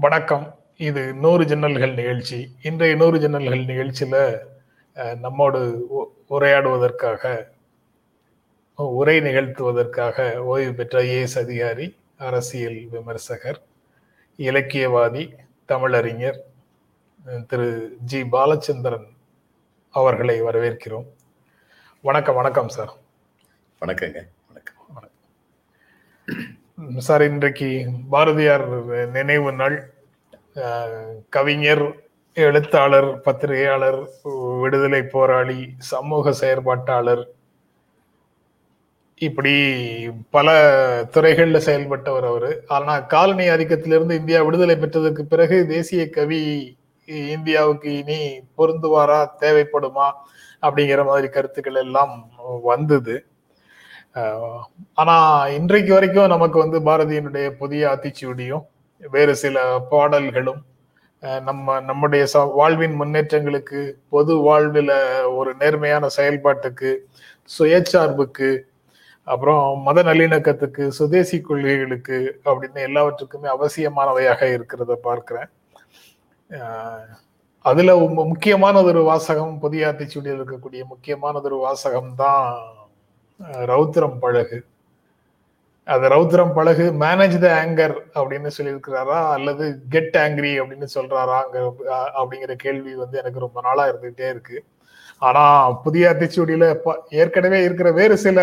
வணக்கம். இது நூறு ஜன்னல்கள் நிகழ்ச்சி. இன்றைய நூறு ஜன்னல்கள் நிகழ்ச்சியில நம்மோடு உரையாடுவதற்காக உரை நிகழ்த்துவதற்காக ஓய்வு பெற்ற ஐஏஎஸ் அதிகாரி அரசியல் விமர்சகர் இலக்கியவாதி தமிழறிஞர் திரு ஜி பாலச்சந்திரன் அவர்களை வரவேற்கிறோம். வணக்கம் வணக்கம் சார். வணக்கங்க வணக்கம். ம், சார் இன்றைக்கு பாரதியார் நினைவு நாள். கவிஞர் எழுத்தாளர் பத்திரிகையாளர் விடுதலை போராளி சமூக செயற்பாட்டாளர் இப்படி பல துறைகள்ல செயல்பட்டவர் அவரு. ஆனா காலனி ஆதிக்கத்திலிருந்து இந்தியா விடுதலை பெற்றதற்கு பிறகு தேசிய கவி இந்தியாவுக்கு இனி பொருந்துவாரா தேவைப்படுமா அப்படிங்கிற மாதிரி கருத்துக்கள் எல்லாம் வந்தது. ஆனால் ஆனா இன்றைக்கு வரைக்கும் நமக்கு வந்து பாரதியினுடைய புதிய ஆத்திச்சூடியும் வேறு சில பாடல்களும் நம்ம நம்முடைய ச- வாழ்வின் முன்னேற்றங்களுக்கு பொது வாழ்வில் ஒரு நேர்மையான செயல்பாட்டுக்கு சுயச்சார்புக்கு அப்புறம் மத நல்லிணக்கத்துக்கு சுதேசி கொள்கைகளுக்கு அப்படின்னு எல்லாவற்றுக்குமே அவசியமானவையாக இருக்கிறத பார்க்கிறேன். அதில் அதுல முக்கியமானது ஒரு வாசகம் புதிய ஆத்திச்சூடியில் இருக்கக்கூடிய முக்கியமானதொரு வாசகம் தான் ரௌத்திரம் பழகு. அது ரவுத்ரம் பழகு மேனேஜ் த ஆங்கர் அப்படின்னு சொல்லியிருக்கிறாரா? அல்லது கெட் ஆங்கிரி அப்படின்னு சொல்றாராங்க அஹ் அப்படிங்கிற கேள்வி வந்து எனக்கு ரொம்ப நாளா இருந்துகிட்டே இருக்கு. ஆனா புதிய ஆத்திச்சூடியில ஏற்கனவே இருக்கிற வேறு சில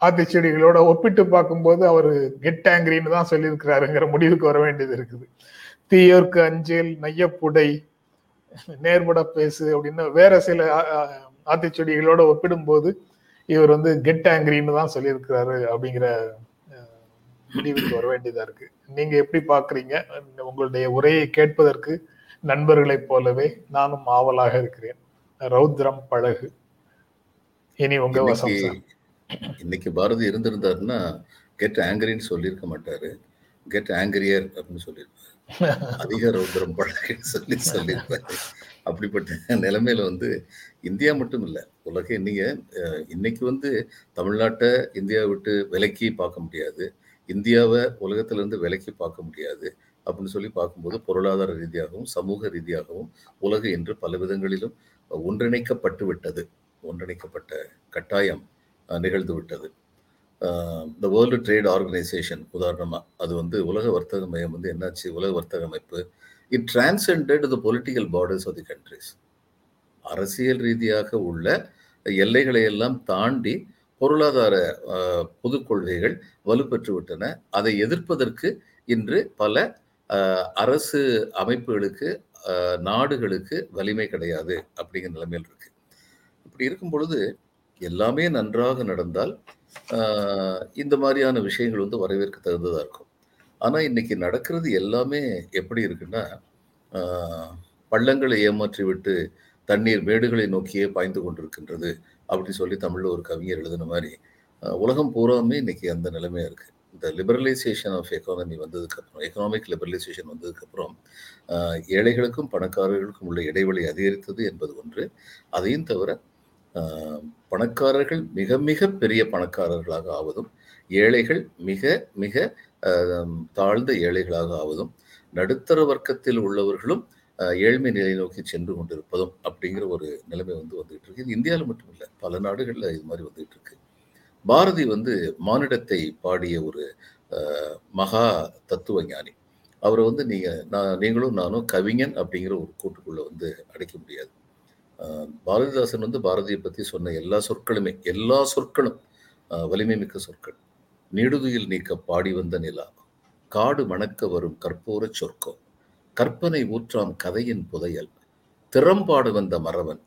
ஆத்திச்சூடிகளோட ஒப்பிட்டு பார்க்கும்போது அவர் கெட் ஆங்கிரின்னு தான் சொல்லியிருக்கிறாருங்கிற முடிவுக்கு வர வேண்டியது இருக்குது. தீயோர்க்கு அஞ்சல் நையப்புடை நேர்பட பேசு அப்படின்னு வேற சில அ- ஆத்திச்சூடிகளோட ஒப்பிடும்போது இவர் வந்து கெட் ஆங்கிரின்னு தான் சொல்லியிருக்கிறாரு அப்படிங்கிற முடிவுக்கு வர வேண்டியதா இருக்கு. நீங்க எப்படி பாக்குறீங்க? உங்களுடைய உரையை கேட்பதற்கு நண்பர்களைப் போலவே நானும் ஆவலாக இருக்கிறேன். ரௌத்ரம் பழகு. இனி உங்க வசம் இன்னைக்கு பாரதி இருந்திருந்தாருன்னா கெட் ஆங்கரின்னு சொல்லியிருக்க மாட்டாரு. கெட் ஆங்கரியர் அப்படின்னு சொல்லியிருப்பாரு. அதிக ரௌத்ரம் பழக்கன்னு சொல்லி சொல்லியிருப்பாரு. அப்படிப்பட்ட நிலைமையில வந்து இந்தியா மட்டும் இல்லை உலக நீங்க இன்னைக்கு வந்து தமிழ்நாட்டை இந்தியா விட்டு விலக்கி பார்க்க முடியாது. இந்தியாவை உலகத்திலிருந்து விலக்கி பார்க்க முடியாது. அப்படின்னு சொல்லி பார்க்கும்போது பொருளாதார ரீதியாகவும் சமூக ரீதியாகவும் உலகு என்று பல விதங்களிலும் ஒன்றிணைக்கப்பட்டு விட்டது ஒன்றிணைக்கப்பட்ட கட்டாயம் நிகழ்ந்து விட்டது த வேர்ல்டு ட்ரேட் ஆர்கனைசேஷன் உதாரணமாக அது வந்து உலக வர்த்தக மையம் வந்து என்னாச்சு? உலக வர்த்தக அமைப்பு. It transcended the political borders of the countries அரசியல் ரீதியாக உள்ள எல்லைகளை எல்லாம் தாண்டி பொருளாதார அஹ், கொள்கைகள் வலுப்பெற்று விட்டன. அதை எதிர்ப்பதற்கு இன்று பல அரசு அமைப்புகளுக்கு நாடுகளுக்கு வலிமை கிடையாது அப்படிங்கிற நிலைமையில் இருக்கு. இப்படி இருக்கும் பொழுது எல்லாமே நன்றாக நடந்தால் இந்த மாதிரியான விஷயங்கள் வந்து வரவேற்க தகுந்ததாக இருக்கும். ஆனால் இன்னைக்கு நடக்கிறது எல்லாமே எப்படி இருக்குன்னா பள்ளங்களை ஏமாற்றி விட்டு தண்ணீர் மேடுகளை நோக்கியே பாய்ந்து கொண்டிருக்கின்றது அப்படி சொல்லி தமிழில் ஒரு கவிஞர் எழுதின மாதிரி உலகம் பூராமே இன்னைக்கு அந்த நிலைமையாக இருக்குது இந்த லிபரலைசேஷன் ஆஃப் எக்கானமி வந்ததுக்கப்புறம் எக்கனாமிக் லிபரலைசேஷன் வந்ததுக்கப்புறம் ஏழைகளுக்கும் பணக்காரர்களுக்கும் உள்ள இடைவெளி அதிகரித்தது என்பது ஒன்று. அதையும் தவிர பணக்காரர்கள் மிக மிக பெரிய பணக்காரர்களாக ஆவதும் ஏழைகள் மிக மிக ஆஹ், தாழ்ந்த ஏழைகளாக ஆவதும் நடுத்தர வர்க்கத்தில் உள்ளவர்களும் ஏழ்மை நிலை நோக்கி சென்று கொண்டிருப்பதும் அப்படிங்கிற ஒரு நிலைமை வந்து வந்துகிட்டு இருக்கு. இது இந்தியாவில் மட்டும் இல்லை பல நாடுகளில் இது மாதிரி வந்துகிட்டு இருக்கு. பாரதி வந்து மானிடத்தை பாடிய ஒரு மகா தத்துவ ஞானி அவரை வந்து நீங்கள் நான் நீங்களும் நானும் கவிஞன் அப்படிங்கிற ஒரு கூட்டுக்குள்ளே வந்து அடைக்க முடியாது. பாரதிதாசன் வந்து பாரதியை பற்றி சொன்ன எல்லா சொற்களுமே எல்லா சொற்களும் வலிமை மிக்க சொற்கள். நீடுதுயில் நீக்க பாடி வந்த நிலா காடு மணக்க வரும் கற்பூர சொற்கோ. கற்பனை ஊற்றாம் கதையின் புதையல். திறம்பாடு வந்த மறவன்.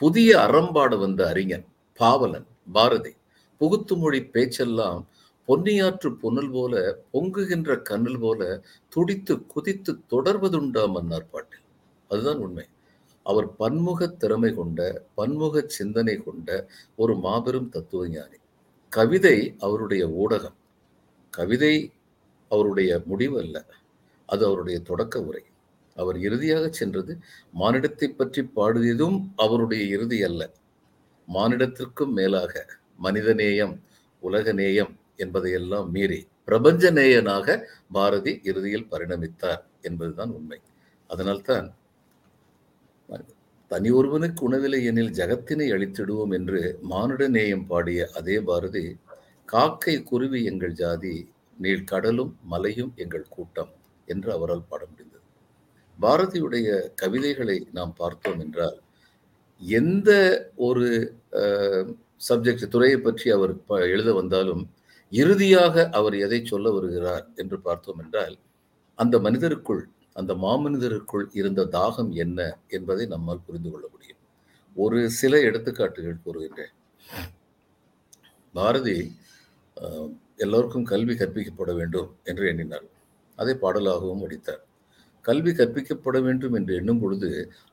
புதிய அறம்பாடு வந்த அறிஞன். பாவலன் பாரதி. புகுத்து மொழி பேச்செல்லாம் பொன்னியாற்று புனல் போல பொங்குகின்ற கண்ணல் போல துடித்து குதித்து தொடர்வதுண்டா மன்னார் பாட்டில் அதுதான் உண்மை. அவர் பன்முக திறமை கொண்ட பன்முக சிந்தனை கொண்ட ஒரு மாபெரும் தத்துவ ஞானி கவிதை அவருடைய ஊடகம். கவிதை அவருடைய முடிவு அல்ல அது அவருடைய தொடக்க உரை. அவர் இறுதியாக சென்றது மானிடத்தை பற்றி பாடியதும் அவருடைய இறுதி அல்ல. மானிடத்திற்கும் மேலாக மனிதநேயம் உலகநேயம் என்பதையெல்லாம் மீறி பிரபஞ்ச நேயனாக பாரதி இறுதியில் பரிணமித்தார் என்பதுதான் உண்மை. அதனால்தான் தனி ஒருவனுக்கு உணவில்லை எனில் ஜகத்தினை அழித்திடுவோம் என்று மானுட நேயம் பாடிய அதே பாரதி காக்கை குருவி எங்கள் ஜாதி நீள் கடலும் மலையும் எங்கள் கூட்டம் என்று அவரால் பாட முடிந்தது. பாரதியுடைய கவிதைகளை நாம் பார்த்தோம் என்றால் எந்த ஒரு சப்ஜெக்ட் துறையை பற்றி அவர் எழுத வந்தாலும் இறுதியாக அவர் எதை சொல்ல வருகிறார் என்று பார்த்தோம் என்றால் அந்த மனிதருக்குள் அந்த மாமனிதருக்குள் இருந்த தாகம் என்ன என்பதை நம்மால் புரிந்து கொள்ள முடியும். ஒரு சில எடுத்துக்காட்டுகள் கூறுகின்றேன். பாரதி எல்லோருக்கும் கல்வி கற்பிக்கப்பட வேண்டும் என்று எண்ணினார். அதை பாடலாகவும் அடித்தார். கல்வி கற்பிக்கப்பட வேண்டும் என்று எண்ணும் பொழுது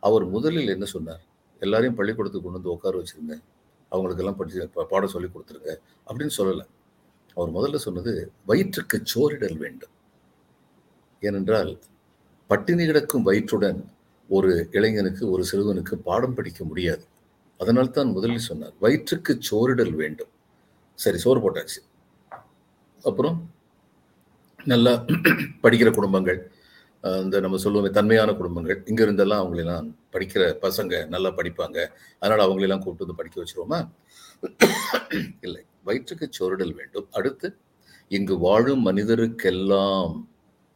அவர் முதலில் என்ன சொன்னார்? எல்லாரையும் பள்ளிக்கூடத்துக்கு கொண்டு வந்து உட்கார வச்சுருங்க. அவங்களுக்கெல்லாம் படிச்சு பாடம் சொல்லி கொடுத்துருங்க அப்படின்னு சொல்லலை. அவர் முதல்ல சொன்னது வயிற்றுக்கு சோரிடல் வேண்டும். ஏனென்றால் பட்டினி கிடக்கும் வயிற்றுடன் ஒரு இளைஞனுக்கு ஒரு சிறுவனுக்கு பாடம் படிக்க முடியாது. அதனால் தான் முதலில் சொன்னார் வயிற்றுக்கு சோறிடல் வேண்டும். சரி சோறு போட்டாச்சு. அப்புறம் நல்லா படிக்கிற குடும்பங்கள் இந்த நம்ம சொல்லுவோமே தன்மையான குடும்பங்கள் இங்கே இருந்தெல்லாம் அவங்களெல்லாம் படிக்கிற பசங்க நல்லா படிப்பாங்க. அதனால் அவங்களெல்லாம் கூப்பிட்டு வந்து படிக்க வச்சுருவோமா? இல்லை வயிற்றுக்கு சோறிடல் வேண்டும். அடுத்து இங்கு வாழும் மனிதருக்கெல்லாம்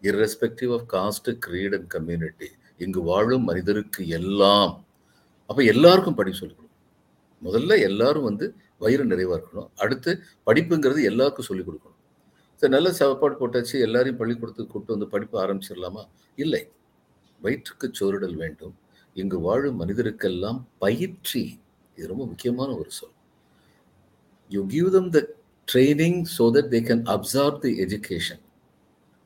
irrespective of caste creed and community இங்கு வாழும் மனிதருக்கு எல்லாம் அப்போ எல்லாருக்கும் படிப்பு சொல்லிக் கொடுக்கணும். முதல்ல எல்லாரும் வந்து வயிறு நிறைவாக இருக்கணும். அடுத்து படிப்புங்கிறது எல்லாருக்கும் சொல்லிக் கொடுக்கணும். சரி நல்ல சாப்பாடு போட்டாச்சு எல்லாரையும் பள்ளிக்கூடத்துக்கு கூப்பிட்டு வந்து படிப்பு ஆரம்பிச்சிடலாமா? இல்லை. வயிற்றுக்கு சோறிடல் வேண்டும். இங்கு வாழும் மனிதருக்கெல்லாம் பயிற்சி இது ரொம்ப முக்கியமான ஒரு சொல். You give them the training so that they can absorb the education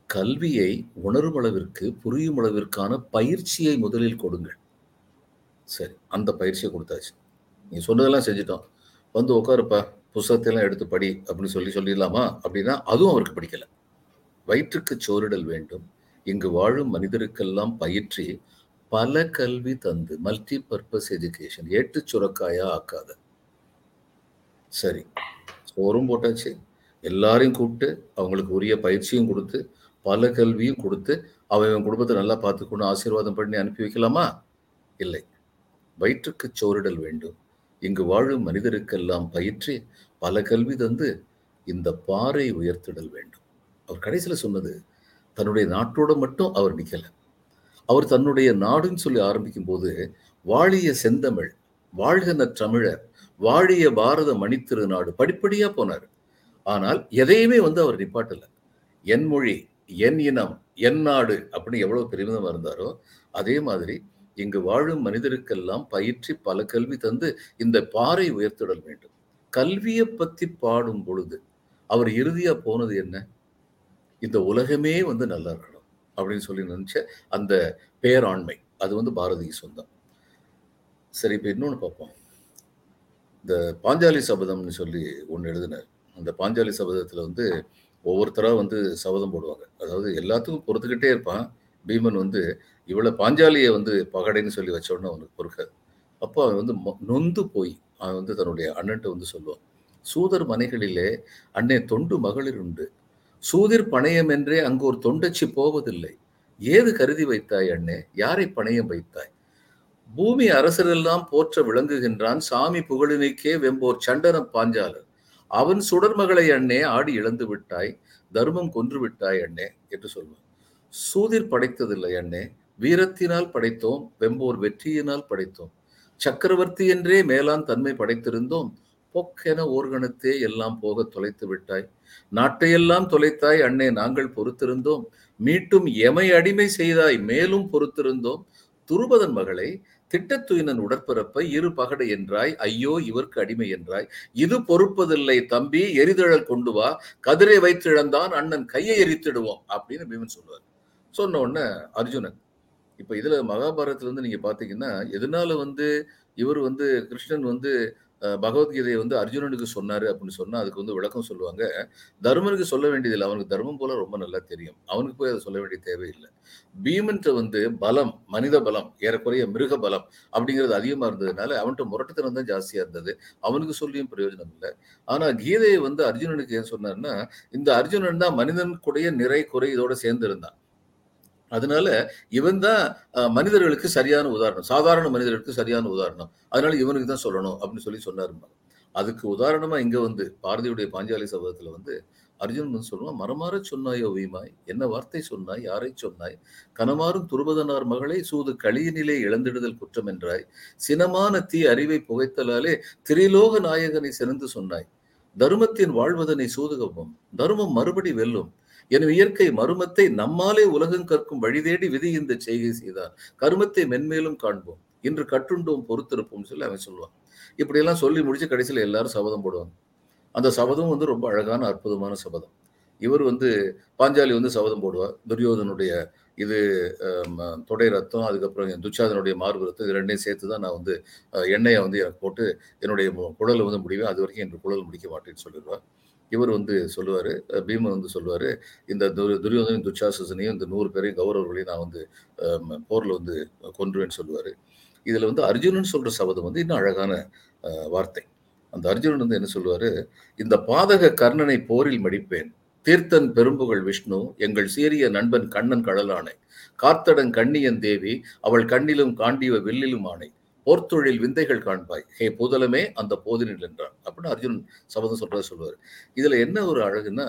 கல்வியை உணரும் அளவிற்கு புரியும் அளவிற்கான பயிற்சியை முதலில் கொடுங்கள். சரி அந்த பயிற்சியை கொடுத்தாச்சு. நீ சொன்னதெல்லாம் செஞ்சிட்டோம். வந்து உட்காருப்பா புஸ்தகத்தையெல்லாம் எடுத்து படி அப்படின்னு சொல்லி சொல்லிடலாமா? அப்படின்னா அதுவும் அவருக்கு படிக்கலை. வயிற்றுக்கு சோரிடல் வேண்டும். இங்கு வாழும் மனிதருக்கெல்லாம் பயிற்சி பல கல்வி தந்து மல்டி பர்பஸ் எஜுகேஷன் ஏட்டு சுரக்காயா ஆக்காத. சரி சோறும் போட்டாச்சு. எல்லாரையும் கூப்பிட்டு அவங்களுக்கு உரிய பயிற்சியும் கொடுத்து பல கல்வியும் கொடுத்து அவன் குடும்பத்தை நல்லா பார்த்துக்கணும் ஆசீர்வாதம் பண்ணி அனுப்பி வைக்கலாமா? இல்லை. வயிற்றுக்கு சோரிடல் வேண்டும். இங்கு வாழும் மனிதருக்கெல்லாம் பயிற்று பல கல்வி தந்து இந்த பாறை உயர்த்திடல் வேண்டும். அவர் கடைசியில் சொன்னது தன்னுடைய நாட்டோட மட்டும் அவர் நிற்கலை அவர் தன்னுடைய நாடுன்னு சொல்லி ஆரம்பிக்கும் போது வாழிய செந்தமிழ் வாழ்கன தமிழர் வாழிய பாரத மணித்திரு நாடு படிப்படியாக போனார். ஆனால் எதையுமே வந்து அவர் நிப்பாட்டலை. என் மொழி என் இனம் என் நாடு அப்படின்னு எவ்வளவு பெருமிதமா இருந்தாரோ அதே மாதிரி இங்கு வாழும் மனிதருக்கெல்லாம் பயிற்சி பல கல்வி தந்து இந்த பாறை உயர்த்திடல் வேண்டும். கல்வியை பத்தி பாடும் பொழுது அவர் இறுதியா போனது என்ன? இந்த உலகமே வந்து நல்லா இருக்கணும் அப்படின்னு சொல்லி நினைச்ச அந்த பேராண்மை அது வந்து பாரதிக்கு சொந்தம். சரி இப்போ இன்னொன்று பார்ப்போம். இந்த பாஞ்சாலி சபதம்னு சொல்லி ஒன்று எழுதினார். அந்த பாஞ்சாலி சபதத்தில் வந்து ஒவ்வொருத்தராக வந்து சபதம் போடுவாங்க. அதாவது எல்லாத்துக்கும் பொறுத்துக்கிட்டே இருப்பான். பீமன் வந்து இவ்வளோ பாஞ்சாலியை வந்து பகடைன்னு சொல்லி வச்சோடனே அவனுக்கு பொறுக்காது அப்போ அவன் வந்து நொந்து போய் அவன் வந்து தன்னுடைய அண்ணன்ட்ட வந்து சொல்லுவான். சூதர் மனைகளிலே அண்ணே தொண்டு மகளிர் உண்டு. சூதிர் பணையம் என்றே அங்கு ஒரு தொண்டச்சி போவதில்லை. ஏது கருதி வைத்தாய் அண்ணே? யாரை பணையம் வைத்தாய்? பூமி அரசரெல்லாம் போற்ற விளங்குகின்றான். சாமி புகழினைக்கே வெம்போர் சண்டன பாஞ்சாலர். அவன் சுடர்மகளை அண்ணே ஆடி இழந்து விட்டாய் தர்மம் கொன்று விட்டாய் அண்ணே என்று சொல்வான். சூதிர் படைத்ததில்லை அண்ணே வீரத்தினால் படைத்தோம் வெம்போர் வெற்றியினால் படைத்தோம். சக்கரவர்த்தி என்றே மேலான் தன்மை படைத்திருந்தோம் பொக்கென ஓர்கணத்தே எல்லாம் போக தொலைத்து விட்டாய். நாட்டையெல்லாம் தொலைத்தாய் அண்ணே நாங்கள் பொறுத்திருந்தோம். மீட்டும் எமை அடிமை செய்தாய் மேலும் பொறுத்திருந்தோம். துருபதன் மகளை திட்டத்துயினன் உடற்பிறப்பை இரு பகடை என்றாய் ஐயோ இவருக்கு அடிமை என்றாய். இது பொறுப்பதில்லை தம்பி எரிதழல் கொண்டு வா. கதிரை வைத்திழந்தான் அண்ணன் கையை எரித்திடுவோம் அப்படின்னு பீமன் சொல்லுவார். சொன்ன உடனே அர்ஜுனன் இப்ப இதுல மகாபாரதத்துல இருந்து நீங்க பாத்தீங்கன்னா எதனால வந்து இவர் வந்து கிருஷ்ணன் வந்து பகவத்கீதையை வந்து அர்ஜுனனுக்கு சொன்னாரு அப்படின்னு சொன்னா அதுக்கு வந்து விளக்கம் சொல்லுவாங்க. தர்மனுக்கு சொல்ல வேண்டியதில்லை. அவனுக்கு தர்மம் போல ரொம்ப நல்லா தெரியும். அவனுக்கு போய் அதை சொல்ல வேண்டிய தேவையில்லை பீமன்ட்ட வந்து பலம் மனித பலம் ஏறக்குறைய மிருக பலம் அப்படிங்கிறது அதிகமா இருந்ததுனால அவன்கிட்ட முரட்டுத்தனம் தான் ஜாஸ்தியா இருந்தது. அவனுக்கு சொல்லியும் பிரயோஜனம் இல்லை. ஆனா கீதையை வந்து அர்ஜுனனுக்கு ஏன் சொன்னார்னா இந்த அர்ஜுனன் தான் மனிதனுக்குடைய நிறை குறை இதோட சேர்ந்து இருந்தான். அதனால இவன் தான் மனிதர்களுக்கு சரியான உதாரணம். சாதாரண மனிதர்களுக்கு சரியான உதாரணம். அதனால இவனுக்கு தான் சொல்லணும் அப்படின்னு சொல்லி சொன்னாருமா அதுக்கு உதாரணமா இங்க வந்து பாரதியுடைய பாஞ்சாலி சபதத்துல வந்து அர்ஜுன் வந்து சொல்லுவான் மரமாற சொன்னாயோ வீமாய் என்ன வார்த்தை சொன்னாய் யாரை சொன்னாய்? கனமாறும் துருபதனார் மகளை சூது களியினிலே இழந்திடுதல் குற்றம் என்றாய். சினமான தீ அறிவை புகைத்தலாலே திரிலோக நாயகனை சிறந்து சொன்னாய். தருமத்தின் வாழ்வதனை சூதுகவும் தருமம் மறுபடி வெல்லும். என் இயற்கை மருமத்தை நம்மாலே உலகம் கற்கும் வழி தேடி விதி இந்த செய்கை செய்தார். கருமத்தை மென்மேலும் காண்போம். இன்று கட்டுண்டோம் பொறுத்திருப்போம் சொல்லி அவன் சொல்லுவான். இப்படியெல்லாம் சொல்லி முடிச்சு கடைசியில் எல்லாரும் சபதம் போடுவாங்க. அந்த சபதம் வந்து ரொம்ப அழகான அற்புதமான சபதம். இவர் வந்து பாஞ்சாலி வந்து சபதம் போடுவார். துரியோதனுடைய இது தொடை ரத்தம் அதுக்கப்புறம் என் துச்சாதனுடைய மார்பு ரத்தம் இது ரெண்டையும் சேர்த்து தான் நான் வந்து எண்ணெயை வந்து எனக்கு போட்டு என்னுடைய மு- குடலை வந்து முடிவேன். அது வரைக்கும் என் குடல் முடிக்க மாட்டேன்னு சொல்லிடுவார். இவர் வந்து சொல்லுவார் பீமன் வந்து சொல்லுவார் இந்த துரு துரியோதனையும் துச்சாசனையும் இந்த நூறு பேரையும் கௌரவர்களையும் நான் வந்து போரில் வந்து கொன்றுவேன்னு சொல்லுவார். இதில் வந்து அர்ஜுனன் சொல்கிற சபதம் வந்து இன்னும் அழகான வார்த்தை. அந்த அர்ஜுனன் வந்து என்ன சொல்லுவார் இந்த பாதக கர்ணனை போரில் மடிப்பேன். தீர்த்தன் பெரும்புகள் விஷ்ணு எங்கள் சீரிய நண்பன் கண்ணன் கடலானை. கார்த்தடன் கண்ணியன் தேவி அவள் கண்ணிலும் காண்டிவ வில்லிலும் ஆணை போர்த்தொழில் விந்தைகள் காண்பாய். ஹே பூதலமே அந்த போதினில் என்றான் அப்படின்னு அர்ஜுனன் சபதம் சொல்றத சொல்லுவார். இதுல என்ன ஒரு அழகுன்னா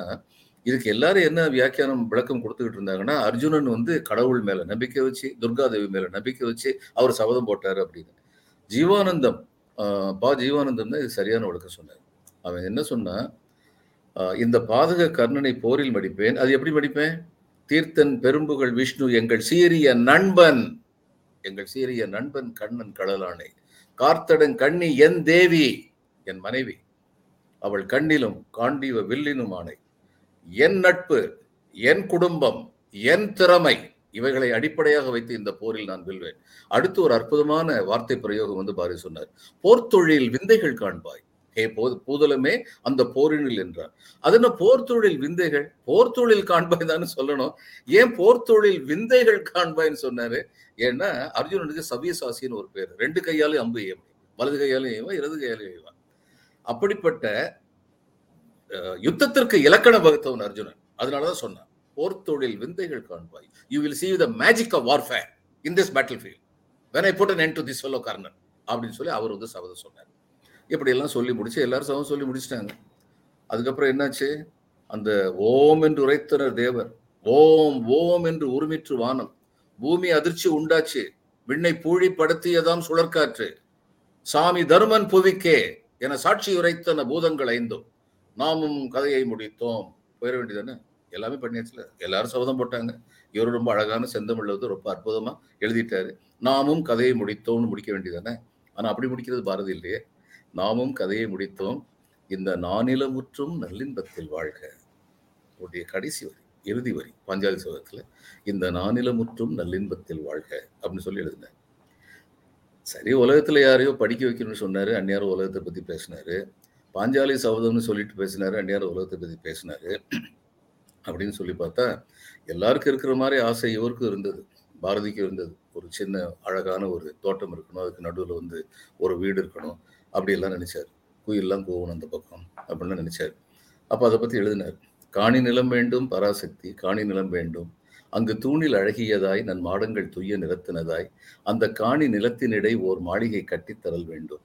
இதுக்கு எல்லாரும் என்ன வியாக்கியானம் விளக்கம் கொடுத்துக்கிட்டு இருந்தாங்கன்னா அர்ஜுனன் வந்து கடவுள் மேல நம்பிக்கை வச்சு துர்காதேவி மேல நம்பிக்கை வச்சு அவர் சபதம் போட்டாரு அப்படின்னு. ஜீவானந்தம் பா ஜீவானந்தம் தான் இது சரியான விளக்கம் சொன்னார். அவன் என்ன சொன்னா இந்த பாதக கர்ணனை போரில் மடிப்பேன். அது எப்படி மடிப்பேன்? தீர்த்தன் பெரும்புகள் விஷ்ணு எங்கள் சீரிய நண்பன். எங்கள் சீரிய நண்பன் கண்ணன் கடலானை கார்த்தடன் கண்ணி என் தேவி என் மனைவி. அவள் கண்ணிலும் காண்டிவ வில்லினும் ஆணை என் நட்பு என் குடும்பம் என் திறமை இவைகளை அடிப்படையாக வைத்து இந்த போரில் நான் வெல்வேன். அடுத்து ஒரு அற்புதமான வார்த்தை பிரயோகம் வந்து பாரி சொன்னார். போர்த்தொழில் விந்தைகள் காண்பாய். ஹே போது பூதலமே அந்த போரினில் என்றார் அது என்ன போர்த்தொழில் விந்தைகள்? போர்த்தொழில் காண்பாய் தானே சொல்லணும். ஏன் போர்த்தொழில் விந்தைகள் காண்பாய்ன்னு சொன்னாரு? ஏன்னா அர்ஜுனனுக்கு சவ்யசாசின்னு ஒரு பேர். ரெண்டு கையாலும் அம்பு ஏவன் வலது கையாலும் ஏவா இடது கையாலும் ஏவான் அப்படிப்பட்ட யுத்தத்திற்கு இலக்கண வகுத்தவன் அர்ஜுனன். அதனாலதான் சொன்னான் போர்த்தொழில் விந்தைகள் காண்பாய். You will see the magic of warfare in this battlefield when I put an end to this fellow Karnan அப்படின்னு சொல்லி அவர் வந்து சபதம் சொன்னார். இப்படி எல்லாம் சொல்லி முடிச்சு எல்லாரும் சமம் சொல்லி முடிச்சிட்டாங்க. அதுக்கப்புறம் என்னாச்சு? அந்த ஓம் என்று உரைத்தனர் தேவர். ஓம் ஓம் என்று உருமிற்று வானம். பூமி அதிர்ச்சி உண்டாச்சு. விண்ணை பூழி படுத்தியதாம் சுழற்காற்று. சாமி தர்மன் புவிக்கே என சாட்சி உரைத்தன பூதங்கள் ஐந்தும். நாமும் கதையை முடித்தோம். போயிட வேண்டியதானே எல்லாமே பண்ணியாச்சுல? எல்லாரும் சபதம் போட்டாங்க. இவர் ரொம்ப அழகான செந்தமிழ்ல வந்து ரொம்ப அற்புதமா எழுதிட்டாரு. நாமும் கதையை முடித்தோம்னு முடிக்க வேண்டியதானே ஆனா அப்படி முடிக்கிறது பாரதி இல்லையே. நாமும் கதையை முடித்தோம். இந்த நானிலமுற்றும் நல்லின்பத்தில் வாழ்க. உடைய கடைசி வரி இறுதி வரி பாஞ்சாலி சோகத்தில் இந்த நானிலமுற்றும் நல்லின்பத்தில் வாழ்க அப்படின்னு சொல்லி எழுதினார் சரி உலகத்தில் யாரையோ படிக்க வைக்கணும்னு சொன்னார் அந்நியார் உலகத்தை பற்றி பேசினாரு. பாஞ்சாலி சபதம்னு சொல்லிட்டு பேசினாரு அந்நியார் உலகத்தை பற்றி பேசினாரு. அப்படின்னு சொல்லி பார்த்தா எல்லாருக்கும் இருக்கிற மாதிரி ஆசை இவருக்கும் இருந்தது. பாரதிக்கும் இருந்தது. ஒரு சின்ன அழகான ஒரு தோட்டம் இருக்கணும். அதுக்கு நடுவில் வந்து ஒரு வீடு இருக்கணும். அப்படியெல்லாம் நினைச்சார். குயிலெல்லாம் கோவன் அந்த பக்கம் அப்படின்னு நினைச்சார். அப்போ அதை பற்றி எழுதினார். காணி நிலம் வேண்டும் பராசக்தி காணி நிலம் வேண்டும். அங்கு தூணில் அழகியதாய் நன் மாடங்கள் துய்ய நிறத்தினதாய் அந்த காணி நிலத்தினிடை ஓர் மாளிகை கட்டித்தரல் வேண்டும்.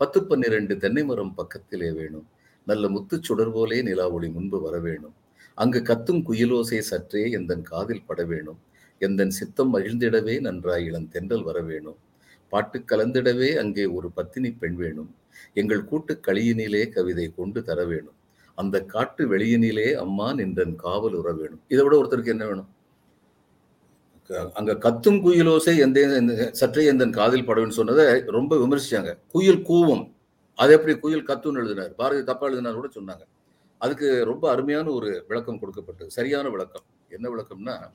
பத்து பன்னிரண்டு தென்னை மரம் பக்கத்திலே வேணும். நல்ல முத்துச் சுடர் போலே நிலா ஒளி முன்பு வர வேணும் அங்கு கத்தும் குயிலோசை சற்றே எந்தன் காதில் பட வேணும் எந்தன் சித்தம் மகிழ்ந்திடவே நன்றாய் இளம் தென்றல் வர வேணும் பாட்டு கலந்திடவே அங்கே ஒரு பத்தினி பெண் வேணும். எங்கள் கூட்டு களியினிலே கவிதை கொண்டு தர வேணும். அந்த காட்டு வெளியினிலே அம்மா நின்றன் காவல் உற வேணும். இதை விட ஒருத்தருக்கு என்ன வேணும்? க- அங்க கத்தும் குயிலோசை எந்த எந்த- சற்றே எந்தன் காதில் படவேன்னு சொன்னதை ரொம்ப விமர்சிச்சாங்க. குயில் கூவும். அது எப்படி குயில் கத்துன்னு எழுதினார்? பாரதி தப்பா எழுதினார் கூட சொன்னாங்க. அதுக்கு ரொம்ப அருமையான ஒரு விளக்கம் கொடுக்கப்பட்டது. சரியான விளக்கம். என்ன விளக்கம்னா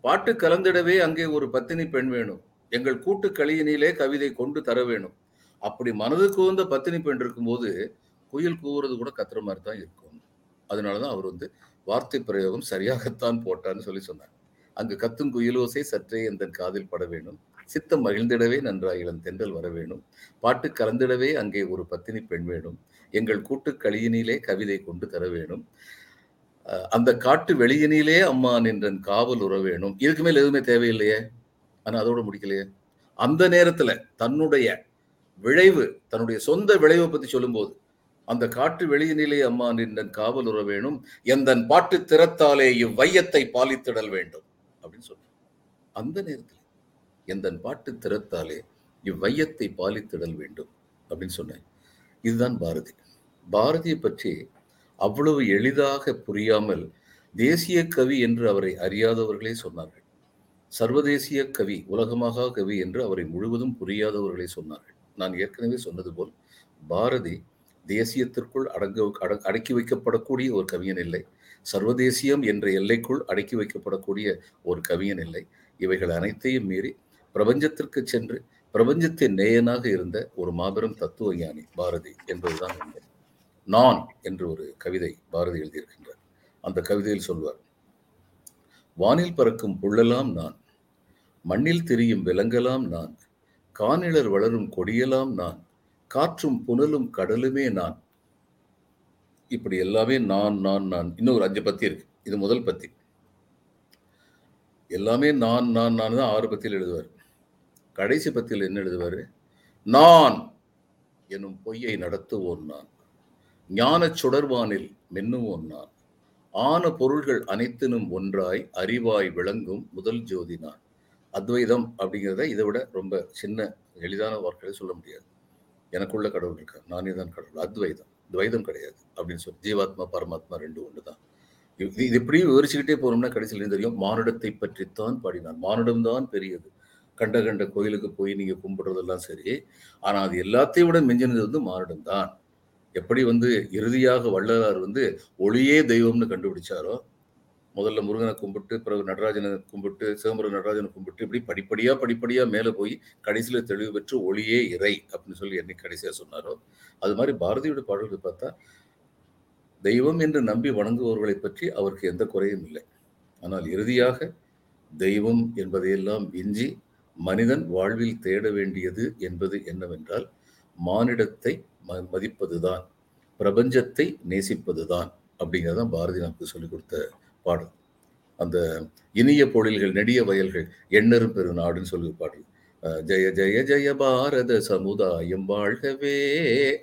பாட்டு கலந்திடவே அங்கே ஒரு பத்தினி பெண் வேணும். எங்கள் கூட்டு களியினிலே கவிதை கொண்டு தர வேணும். அப்படி மனது வந்த பத்தினி பெண் இருக்கும்போது குயில் கூவுறது கூட கத்துற மாதிரி தான் இருக்கும். அதனால தான் அவர் வந்து வார்த்தை பிரயோகம் சரியாகத்தான் போட்டான்னு சொல்லி சொன்னார். அங்கு கத்தும் குயிலோசை சற்றே எந்த காதில் பட வேணும். சித்தம் மகிழ்ந்திடவே நன்றாய் இளம் தென்றல் வர வேணும். பாட்டு கலந்திடவே அங்கே ஒரு பத்தினி பெண் வேணும். எங்கள் கூட்டு களியினிலே கவிதை கொண்டு தர வேணும். அந்த காட்டு வெளியினிலே அம்மா நின்றன் காவல் உற வேணும். இதுக்கு மேல் எதுவுமே தேவையில்லையே. ஆனால் அதோட முடிக்கலையே. அந்த நேரத்தில் தன்னுடைய விளைவு தன்னுடைய சொந்த விளைவை பற்றி சொல்லும்போது அந்த காட்டு வெளியினிலே அம்மா நின்றன் காவல் உற வேணும் எந்தன் பாட்டு திறத்தாலே இவ்வையத்தை பாலித்திடல் வேண்டும் அப்படின்னு சொல்றேன் அந்த நேரத்தில் எந்தன் பாட்டு திறத்தாலே இவ்வையத்தை பாலித்திடல் வேண்டும் அப்படின்னு சொன்னேன். இதுதான் பாரதி. பாரதியை பற்றி அவ்வளவு எளிதாக புரியாமல் தேசிய கவி என்று அவரை அறியாதவர்களே சொன்னார்கள். சர்வதேசிய கவி உலகமாக கவி என்று அவரை முழுவதும் புரியாதவர்களை சொன்னார்கள். நான் ஏற்கனவே சொன்னது போல் பாரதி தேசியத்திற்குள் அடங்க அட- அடக்கி வைக்கப்படக்கூடிய ஒரு கவியன் இல்லை. சர்வதேசியம் என்ற எல்லைக்குள் அடக்கி வைக்கப்படக்கூடிய ஒரு கவியன் இல்லை. இவைகள் அனைத்தையும் மீறி பிரபஞ்சத்திற்கு சென்று பிரபஞ்சத்தின் நேயனாக இருந்த ஒரு மாபெரும் தத்துவ ஞானி பாரதி என்பதுதான் உண்மை. நான் என்று ஒரு கவிதை பாரதி எழுதியிருக்கின்றார். அந்த கவிதையில் சொல்வார் வானில் பறக்கும் புள்ளெல்லாம் நான் மண்ணில் திரியும் விலங்கலாம் நான். காணிலர் வளரும் கொடியலாம் நான். காற்றும் புனலும் கடலுமே நான். இப்படி எல்லாமே நான் நான் நான். இன்னும் ஒரு அஞ்சு பத்தி இருக்கு. இது முதல் பத்தி. எல்லாமே நான் நான் நான் தான் ஆறு பத்தியில் எழுதுவார். கடைசி பத்தியில் என்ன எழுதுவார்? நான் எனும் பொய்யை நடத்துவோன் நான். ஞானச் சுடர்வானில் மென்னுவோன் நான். ஆன பொருள்கள் அனைத்தினும் ஒன்றாய் அறிவாய் விளங்கும் முதல் ஜோதி நான். அத்வைதம் அப்படிங்கிறத இதை விட ரொம்ப சின்ன எளிதான வார்த்தைகளை சொல்ல முடியாது. எனக்குள்ள கடவுள் இருக்கார். நானே தான் கடவுள். அத்வைதம். துவைதம் கிடையாது அப்படின்னு சொல்லி. ஜீவாத்மா பரமாத்மா ரெண்டு ஒன்று தான் இது இது இப்படி விவரிச்சுக்கிட்டே போனோம்னா கடைசியில் என்ன தெரியும் மானுடத்தை பற்றித்தான் பாடினார். மானுடம் தான் பெரியது. கண்ட கண்ட கோயிலுக்கு போய் நீங்கள் கும்பிடுறதெல்லாம் சரி ஆனால் அது எல்லாத்தையும் விட மிஞ்சினது வந்து மானுடம் தான் எப்படி வந்து இறுதியாக வள்ளலார் வந்து ஒளியே தெய்வம்னு கண்டுபிடிச்சாரோ முதல்ல முருகனை கும்பிட்டு பிறகு நடராஜனை கும்பிட்டு சிதம்பரம் நடராஜனை கும்பிட்டு இப்படி படிப்படியாக படிப்படியாக மேலே போய் கடைசியில் தெளிவு பெற்று ஒளியே இறை அப்படின்னு சொல்லி என்னைக்கு கடைசியாக சொன்னாரோ அது மாதிரி பாரதியோட பாடல்கள் பார்த்தா தெய்வம் என்று நம்பி வணங்குபவர்களை பற்றி அவருக்கு எந்த குறையும் இல்லை. ஆனால் இறுதியாக தெய்வம் என்பதையெல்லாம் விஞ்சி மனிதன் வாழ்வில் தேட வேண்டியது என்பது என்னவென்றால் மானிடத்தை ம- மதிப்பதுதான் பிரபஞ்சத்தை நேசிப்பதுதான் அப்படிங்கிறதான் பாரதி நமக்கு சொல்லிக் கொடுத்த பாடல் அந்த இனிய பொழில்கள் நெடிய வயல்கள் எண்ணரும் பெருநாடுன்னு சொல்லி பாடல் ஜெய ஜெய ஜெய பாரத சமுதாயம் வாழ்கவே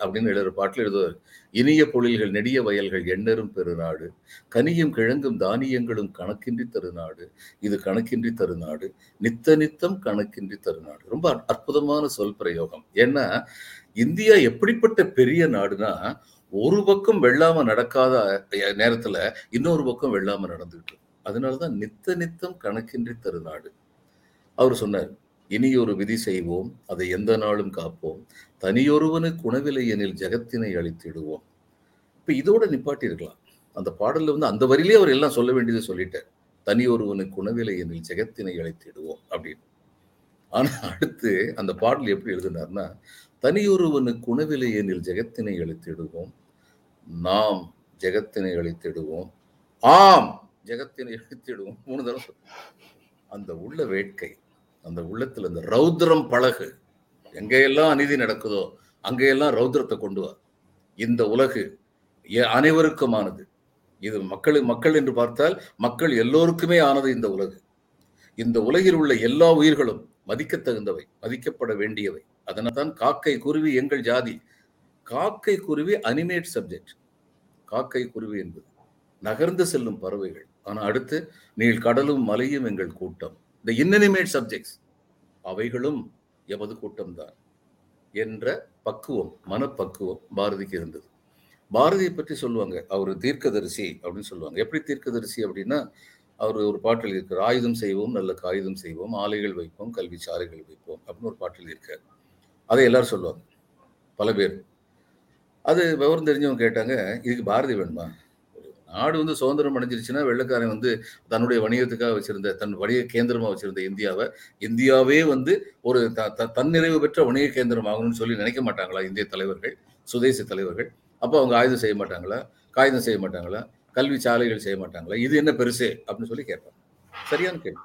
அப்படின்னு எழுதுற பாட்டில் எழுதுவார். இனிய பொழில்கள் நெடிய வயல்கள் எண்ணரும் பெருநாடு. கனியும் கிழங்கும் தானியங்களும் கணக்கின்றி தருநாடு. இது கணக்கின்றி தருநாடு. நித்த நித்தம் கணக்கின்றி தருநாடு. ரொம்ப அற்புதமான சொல் பிரயோகம். ஏன்னா இந்தியா எப்படிப்பட்ட பெரிய நாடுனா ஒரு பக்கம் வெள்ளாம நடக்காத நேரத்துல இன்னொரு பக்கம் வெள்ளாம நடந்துகிட்டு அதனாலதான் நித்த நித்தம் கணக்கின்றி தருநாடு. அவர் சொன்னார் இனி ஒரு விதி செய்வோம் அதை எந்த நாளும் காப்போம். தனியொருவனுக்கு உணவில்லை எனில் ஜெகத்தினை அழித்திடுவோம் இப்ப இதோட நிப்பாட்டி இருக்கலாம் அந்த பாடல்ல வந்து அந்த வரியிலே அவர் எல்லாம் சொல்ல வேண்டியதை சொல்லிட்டார். தனி ஒருவனுக்கு உணவில்லை எனில் ஜெகத்தினை அழைத்திடுவோம் அப்படின்னு. ஆனா அடுத்து அந்த பாடல் எப்படி எழுதினார்னா தனியொருவனுக்கு உணவில்லை எனில் ஜெகத்தினை அழித்திடுவோம் நாம் ஜெகத்தினை அழித்திடுவோம். ஆம் ஜெகத்தினை அழித்திடுவோம். மூணு தடவை அந்த உள்ள வேட்கை அந்த உள்ளத்தில் அந்த ரௌத்ரம் பழகு. எங்கெல்லாம் அநீதி நடக்குதோ அங்கேயெல்லாம் ரௌத்ரத்தை கொண்டு வா. இந்த உலகு எ- அனைவருக்குமானது. இது மக்கள் மக்கள் என்று பார்த்தால் மக்கள் எல்லோருக்குமே ஆனது இந்த உலகு. இந்த உலகில் உள்ள எல்லா உயிர்களும் மதிக்கத் தகுந்தவை மதிக்கப்பட வேண்டியவை. அதனால்தான் காக்கை குருவி எங்கள் ஜாதி. காக்கை குருவி அனிமேட் சப்ஜெக்ட் காக்கை குருவி என்பது நகர்ந்து செல்லும் பறவைகள். ஆனால் அடுத்து நீள் கடலும் மலையும் எங்கள் கூட்டம். இந்த இன்னனிமேட் சப்ஜெக்ட்ஸ் அவைகளும் எமது கூட்டம்தான் என்ற பக்குவம் மனப்பக்குவம் பாரதிக்கு இருந்தது. பாரதியை பற்றி சொல்லுவாங்க அவர் தீர்க்கதரிசி அப்படின்னு சொல்லுவாங்க. எப்படி தீர்க்கதரிசி அப்படின்னா அவர் ஒரு பாட்டில் இருக்கிற ஆயுதம் செய்வோம் நல்ல காகிதம் செய்வோம் ஆலைகள் வைப்போம் கல்வி சாலைகள் வைப்போம் அப்படின்னு ஒரு பாட்டில் இருக்கார். அதை எல்லாரும் சொல்லுவாங்க. பல பேர். அது விவரம் தெரிஞ்சவங்க கேட்டாங்க இதுக்கு பாரதி வேணுமா? நாடு வந்து சுதந்திரம் அடைஞ்சிருச்சுன்னா வெள்ளைக்காரன் வந்து தன்னுடைய வணிகத்துக்காக வச்சிருந்த தன் வணிக கேந்திரமாக வச்சிருந்த இந்தியாவை இந்தியாவே வந்து ஒரு த- த- தன்னிறைவு பெற்ற வணிக கேந்திரம் ஆகணும்னு சொல்லி நினைக்க மாட்டாங்களா இந்திய தலைவர்கள் சுதேசி தலைவர்கள்? அப்போ அவங்க ஆயுதம் செய்ய மாட்டாங்களா? காகிதம் செய்ய மாட்டாங்களா? கல்வி சாலைகள் செய்ய மாட்டாங்களா? இது என்ன பெருசு? அப்படின்னு சொல்லி கேட்பாங்க. சரியான கேள்வி.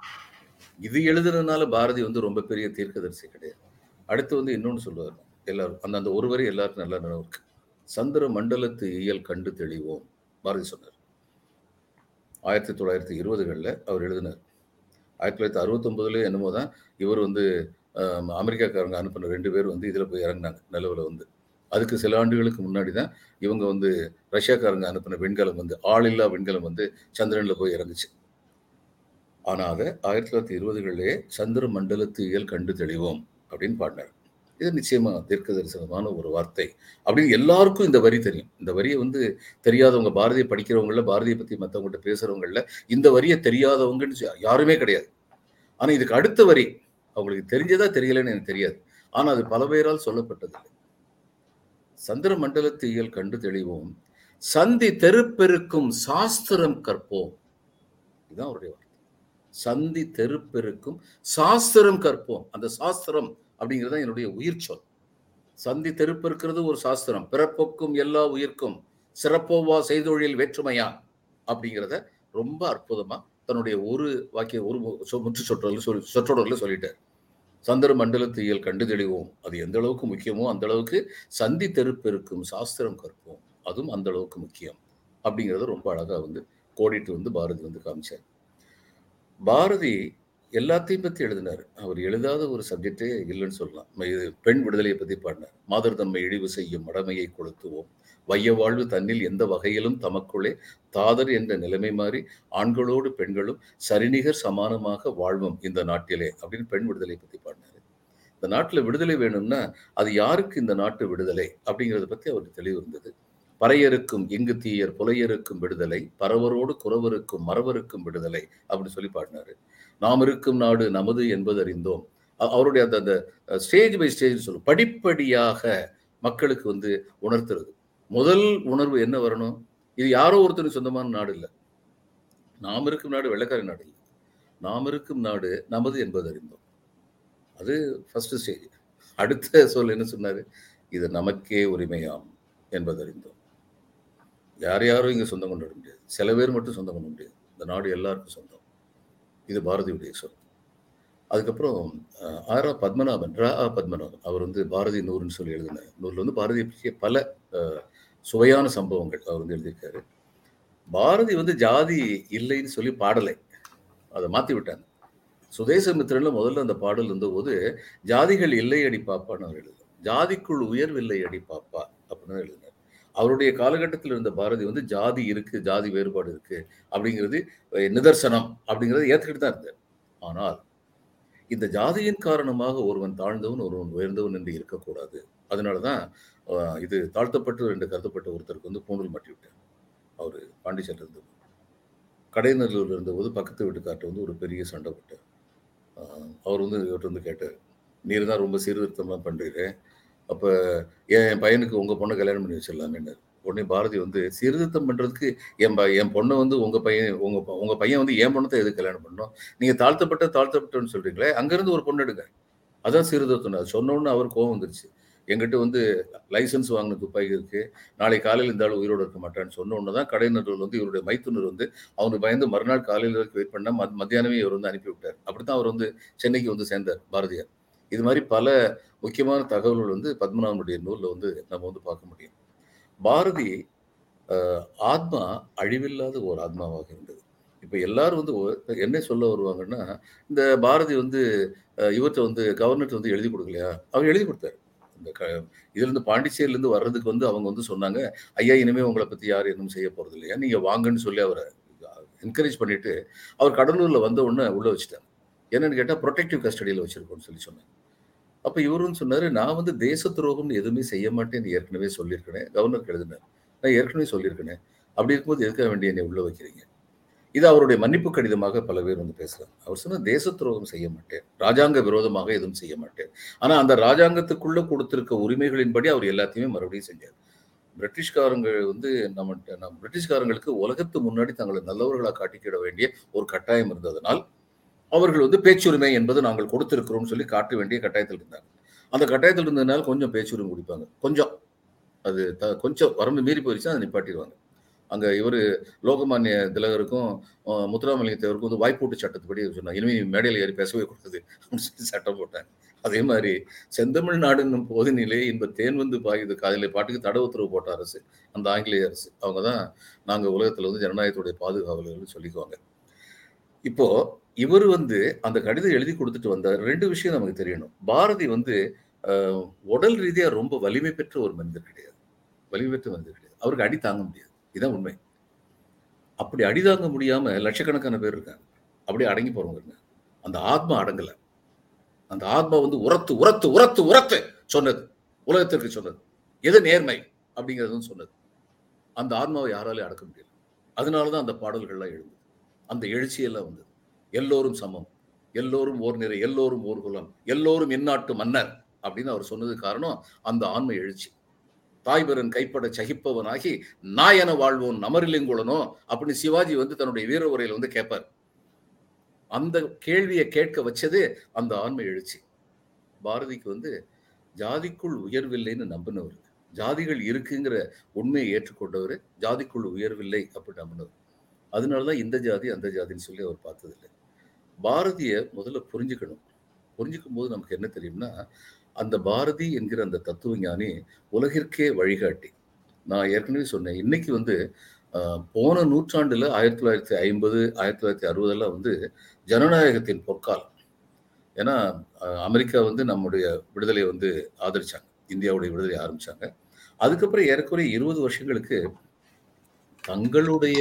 இது எழுதுனதுனால பாரதி வந்து ரொம்ப பெரிய தீர்க்கதரிசி கிடையாது. அடுத்து வந்து இன்னொன்று சொல்லுவார். எல்லாரும் அந்த அந்த ஒரு வரி எல்லாருக்கும் நல்ல நினைவு இருக்கு. சந்திர மண்டலத்து இயல் கண்டு தெளிவோம் பாரதி சொன்னார். ஆயிரத்தி தொள்ளாயிரத்தி இருபதுகளில் அவர் எழுதினார். ஆயிரத்தி தொள்ளாயிரத்தி அறுபத்தொம்பதுல என்னமோ தான் இவர் வந்து அமெரிக்காக்காரங்க அனுப்பின ரெண்டு பேர் வந்து இதில் போய் இறங்குனாங்க நிலவில் வந்து. அதுக்கு சில ஆண்டுகளுக்கு முன்னாடி தான் இவங்க வந்து ரஷ்யாக்காரங்க அனுப்பின விண்கலம் வந்து ஆளில்லா விண்கலம் வந்து சந்திரனில் போய் இறங்குச்சு. ஆனால் அதை ஆயிரத்தி தொள்ளாயிரத்தி இருபதுகளிலேயே சந்திர மண்டலத்து இயல் கண்டு தெளிவோம் அப்படின்னு பாடினார். இது நிச்சயமா தீர்க்க தரிசனமான ஒரு வார்த்தை. அப்படின்னு எல்லாருக்கும் இந்த வரி தெரியும். இந்த வரியை வந்து தெரியாதவங்க பாரதியை படிக்கிறவங்கள பாரதியை பத்தி மற்றவங்கள்ட்ட பேசுறவங்கள இந்த வரியை தெரியாதவங்கன்னு யாருமே கிடையாது. ஆனா இதுக்கு அடுத்த வரி அவங்களுக்கு தெரிஞ்சதா தெரியலன்னு எனக்கு தெரியாது. ஆனா அது பல பேரால் சொல்லப்பட்டது சந்திர மண்டலத்தியல் கண்டு தெளிவோம். சந்தி தெருப்பெருக்கும் சாஸ்திரம் கற்போம். இதுதான் அவருடைய வார்த்தை. சந்தி தெருப்பெருக்கும் சாஸ்திரம் கற்போம். அந்த சாஸ்திரம் அப்படிங்கிறது தான் என்னுடைய உயிர் சொல். சந்தி தெருப்பெருக்கிறது ஒரு சாஸ்திரம். பிறப்புக்கும் எல்லா உயிர்க்கும் சிறப்போவா செய்தொழில் வேற்றுமையா? அப்படிங்கிறத ரொம்ப அற்புதமாக தன்னுடைய ஒரு வாக்கிய ஒரு முற்று சொற்றொடரில் சொல்லி சொற்றொடரில் சொல்லிட்டார். சந்திர மண்டலத்து இயல் கண்டு தெளிவோம். அது எந்த அளவுக்கு முக்கியமோ அந்த அளவுக்கு சந்தி தெருப்பெருக்கும் சாஸ்திரம் கற்போம் அதுவும் அந்த அளவுக்கு முக்கியம். அப்படிங்கிறத ரொம்ப அழகாக வந்து கோடிட்டு வந்து பாரதி வந்து காமிச்சார். பாரதி எல்லாத்தையும் பற்றி எழுதினார். அவர் எழுதாத ஒரு சப்ஜெக்டே இல்லைன்னு சொல்லலாம். இது பெண் விடுதலையை பற்றி பாடினார். மாதர் தம்மை இழிவு செய்யும் மடமையை கொளுத்துவோம். வைய வாழ்வு தன்னில் எந்த வகையிலும் தமக்குள்ளே தாதர் என்ற நிலைமை மாறி ஆண்களோடு பெண்களும் சரிநிகர் சமானமாக வாழ்வோம் இந்த நாட்டிலே அப்படின்னு பெண் விடுதலை பற்றி பாடினார். இந்த நாட்டில் விடுதலை வேணும்னா அது யாருக்கு இந்த நாட்டு விடுதலை அப்படிங்கிறத பற்றி அவருக்கு தெளிவு இருந்தது. பறையருக்கும் இங்கு தீயர் புலையருக்கும் விடுதலை பரவரோடு குறவருக்கும் மறவருக்கும் விடுதலை அப்படின்னு சொல்லி பாடினாரு. நாம் இருக்கும் நாடு நமது என்பது அறிந்தோம். அவருடைய அந்த அந்த ஸ்டேஜ் பை ஸ்டேஜ் சொல்லும் படிப்படியாக மக்களுக்கு வந்து உணர்த்துறது. முதல் உணர்வு என்ன வரணும்? இது யாரோ ஒருத்தருக்கு சொந்தமான நாடு இல்லை. நாம் இருக்கும் நாடு வெள்ளக்காரி நாடு இல்லை. நாம் இருக்கும் நாடு நமது என்பது அறிந்தோம். அது ஃபர்ஸ்ட் ஸ்டேஜ் அடுத்த சொல் என்ன சொன்னார்? இது நமக்கே உரிமையாம் என்பது அறிந்தோம். யார் யாரும் இங்கே சொந்தம் கொண்டாட முடியாது. சில பேர் மட்டும் சொந்தம் கொண்ட முடியாது. இந்த நாடு எல்லாருக்கும் சொந்தம். இது பாரதியுடைய சொல். அதுக்கப்புறம் ஆரா பத்மநாபன் ரா ஆ. பத்மநாபன் அவர் வந்து பாரதி நூறுன்னு சொல்லி எழுதின நூலில் வந்து பாரதியை பற்றிய பல சுவையான சம்பவங்கள் அவர் வந்து எழுதியிருக்காரு. பாரதி வந்து ஜாதி இல்லைன்னு சொல்லி பாடலை. அதை மாற்றி விட்டாங்க. சுதேசமித்திரன்ல முதல்ல அந்த பாடல் இருந்தபோது ஜாதிகள் இல்லை அடி பாப்பான்னு அவர் எழுதுறார் ஜாதிக்குள் உயர்வில்லை அடி பாப்பா அப்படின்னு எழுதினார். அவருடைய காலகட்டத்தில் இருந்த பாரதி வந்து ஜாதி இருக்கு ஜாதி வேறுபாடு இருக்கு அப்படிங்கிறது நிதர்சனம் அப்படிங்கிறத ஏற்றுக்கிட்டு தான் இருந்தார். ஆனால் இந்த ஜாதியின் காரணமாக ஒருவன் தாழ்ந்தவன் ஒருவன் உயர்ந்தவன் என்று இருக்கக்கூடாது. அதனால தான் இது தாழ்த்தப்பட்டு என்று கருதப்பட்ட ஒருத்தருக்கு வந்து பூணூல் மாட்டி விட்டார் அவர் பாண்டிச்சேரியில் இருந்தது கடைநல்லூரில் இருந்தபோது பக்கத்து வீட்டுக்கார்ட்ட வந்து ஒரு பெரிய சண்டை போட்டார். அவர் வந்து இவர்கிட்ட வந்து கேட்டார் நீர் தான் ரொம்ப சீர்திருத்தம்லாம் பண்ணுறீங்க அப்போ என் பையனுக்கு உங்கள் பொண்ணை கல்யாணம் பண்ணி வச்சிடலாமேன்னு உடனே பாரதி வந்து சீர்திருத்தம் பண்ணுறதுக்கு என் ப- என் பொண்ணை வந்து உங்கள் பையன் உங்கள் ப- பையன் வந்து என் பொண்ணை எதுக்கு கல்யாணம் பண்ணோம் நீங்கள் தாழ்த்தப்பட்ட தாழ்த்தப்பட்டன்னு சொல்கிறீங்களே அங்கேருந்து ஒரு பொண்ணு எடுங்க. அதான் சீர்திருத்தம் அது சொன்ன அவர் கோவம் வந்துருச்சு. எங்கிட்ட வந்து லைசன்ஸ் வாங்கின துப்பாக்கி இருக்கு. நாளை காலையில் இந்த ஆள் உயிரோடு இருக்க மாட்டான்னு சொன்ன உடனே தான் கடைநல்லூர் வந்து இவருடைய மைத்துனர் வந்து அவனுக்கு பயந்து மறுநாள் காலையில் வரைக்கும் வெயிட் பண்ண மத்- மத்தியானமே இவர் வந்து அனுப்பி விட்டார் அப்படித்தான் அவர் வந்து சென்னைக்கு வந்து சேர்ந்தார் பாரதியார். இது மாதிரி பல முக்கியமான தகவல்கள் வந்து பத்மநாபனுடைய நூலில் வந்து நம்ம வந்து பார்க்க முடியும். பாரதி ஆத்மா அழிவில்லாத ஒரு ஆத்மாவாக இருந்தது. இப்போ எல்லாரும் வந்து என்ன சொல்ல வருவாங்கன்னா இந்த பாரதி வந்து அஹ், வந்து கவர்னர்ட்ட வந்து எழுதி கொடுக்கலையா? அவர் எழுதி கொடுத்தாரு. இந்த க இதுலேருந்து பாண்டிச்சேரியிலேருந்து வர்றதுக்கு வந்து அவங்க வந்து சொன்னாங்க ஐயா இனிமேல் உங்களை பற்றி யாரும் எதுவும் செய்ய போகிறது இல்லையா? நீங்க வாங்கன்னு சொல்லி அவரை என்கரேஜ் பண்ணிவிட்டு அவர் கடலூரில் வந்த உடனே உள்ளே வச்சுட்டாங்க என்னன்னு கேட்டால் ப்ரொடெக்டிவ் கஸ்டடியில் வச்சுருக்கோன்னு சொல்லி சொன்னாங்க அப்ப இவரும் சொன்னாரு நான் வந்து தேச துரோகம்னு எதுவுமே செய்ய மாட்டேன்னு ஏற்கனவே சொல்லியிருக்கேன். கவர்னருக்கு எழுதினார் நான் ஏற்கனவே சொல்லியிருக்கேன். அப்படி இருக்கும்போது எதுக்காக வேண்டிய என்னை உள்ள வைக்கிறீங்க? இது அவருடைய மன்னிப்பு கடிதமாக பல பேர் வந்து பேசுறாங்க அவர் சொன்ன தேச துரோகம் செய்ய மாட்டேன். ராஜாங்க விரோதமாக எதுவும் செய்ய மாட்டேன். ஆனா அந்த ராஜாங்கத்துக்குள்ள கொடுத்திருக்க உரிமைகளின்படி அவர் எல்லாத்தையுமே மறுபடியும் செஞ்சார். பிரிட்டிஷ்காரங்க வந்து நம்ம நம்ம பிரிட்டிஷ்காரங்களுக்கு உலகத்து முன்னாடி தங்களை நல்லவர்களாக காட்டிக்கிட வேண்டிய ஒரு கட்டாயம் இருந்ததனால் அவர்கள் வந்து பேச்சுரிமை என்பது நாங்கள் கொடுத்திருக்கிறோம்னு சொல்லி காட்ட வேண்டிய கட்டாயத்தில் இருந்தாங்க. அந்த கட்டாயத்தில் இருந்ததுனால கொஞ்சம் பேச்சுரிமை குடிப்பாங்க. கொஞ்சம். அது த கொஞ்சம் வரம்பு மீறி போயிடுச்சு அதை நிப்பாட்டிடுவாங்க. அங்கே இவர் லோகமானிய திலகருக்கும் முத்துராமலிங்க தேவருக்கும் வந்து வாய்ப்பூட்டு சட்டத்துப்படி சொன்னாங்க. இனிமே மேடையில் ஏறி பேசவே கூடாது அப்படின்னு சொல்லி சட்டம் போட்டாங்க. அதே மாதிரி செந்தமிழ் பொகுதி நிலை இன்ப தேன் வந்து பாயுது. காதலை பாட்டுக்கு தட உத்தரவு போட்ட அரசு அந்த ஆங்கிலேய அரசு. அவங்க தான் நாங்கள் உலகத்தில் வந்து ஜனநாயகத்துடைய பாதுகாவலர்கள்னு சொல்லிக்குவாங்க. இப்போது இவர் வந்து அந்த கடிதம் எழுதி கொடுத்துட்டு வந்தார் ரெண்டு விஷயம் நமக்கு தெரியணும். பாரதி வந்து உடல் ரீதியாக ரொம்ப வலிமை பெற்ற ஒரு மனிதர் கிடையாது. வலிமை பெற்ற மனிதர் கிடையாது. அவருக்கு அடி தாங்க முடியாது. இதுதான் உண்மை. அப்படி அடி தாங்க முடியாமல் லட்சக்கணக்கான பேர் இருக்காங்க. அப்படியே அடங்கி போறவங்க இருக்காங்க. அந்த ஆத்மா அடங்கலை. அந்த ஆத்மா வந்து உரத்து உரத்து உரத்து உரத்து சொன்னது. உலகத்திற்கு சொன்னது. எது நேர்மை? அப்படிங்கிறது சொன்னது. அந்த ஆத்மாவை யாராலையும் அடக்க முடியல. அதனாலதான் அந்த பாடல்கள்லாம் எழுந்தது. அந்த எழுச்சியெல்லாம் வந்தது. எல்லோரும் சமம். எல்லோரும் ஓர் நிறை எல்லோரும் ஓர் குலம் எல்லோரும் எந்நாட்டு மன்னர் அப்படின்னு அவர் சொன்னது காரணம் அந்த ஆண்மை எழுச்சி. தாய்பரன் கைப்பட சகிப்பவனாகி நாயன வாழ்வோன் நமரிலிங்குளனோ அப்படின்னு சிவாஜி வந்து தன்னுடைய வீர உரையில வந்து கேட்பார் அந்த கேள்வியை கேட்க வச்சது அந்த ஆண்மை எழுச்சி. பாரதிக்கு வந்து ஜாதிக்குள் உயர்வில்லைன்னு நம்பினவர். ஜாதிகள் இருக்குங்கிற உண்மையை ஏற்றுக்கொண்டவர். ஜாதிக்குள் உயர்வில்லை அப்படின்னு நம்பினவர். அதனாலதான் இந்த ஜாதி அந்த ஜாதின்னு சொல்லி அவர் பார்த்ததில்லை. பாரதிய முதல்ல புரிஞ்சுக்கணும். புரிஞ்சுக்கும் போது நமக்கு என்ன தெரியும்னா அந்த பாரதி என்கிற அந்த தத்துவ ஞானி உலகிற்கே வழிகாட்டி. நான் ஏற்கனவே சொன்னேன் இன்னைக்கு வந்து போன நூற்றாண்டுல ஆயிரத்தி தொள்ளாயிரத்தி ஐம்பது ஆயிரத்தி தொள்ளாயிரத்தி அறுபதெல்லாம் வந்து ஜனநாயகத்தின் பொற்காலம். ஏன்னா அமெரிக்கா வந்து நம்முடைய விடுதலையை வந்து ஆதரிச்சாங்க. இந்தியாவுடைய விடுதலை ஆரம்பிச்சாங்க. அதுக்கப்புறம் ஏறக்குறைய இருபது வருஷங்களுக்கு தங்களுடைய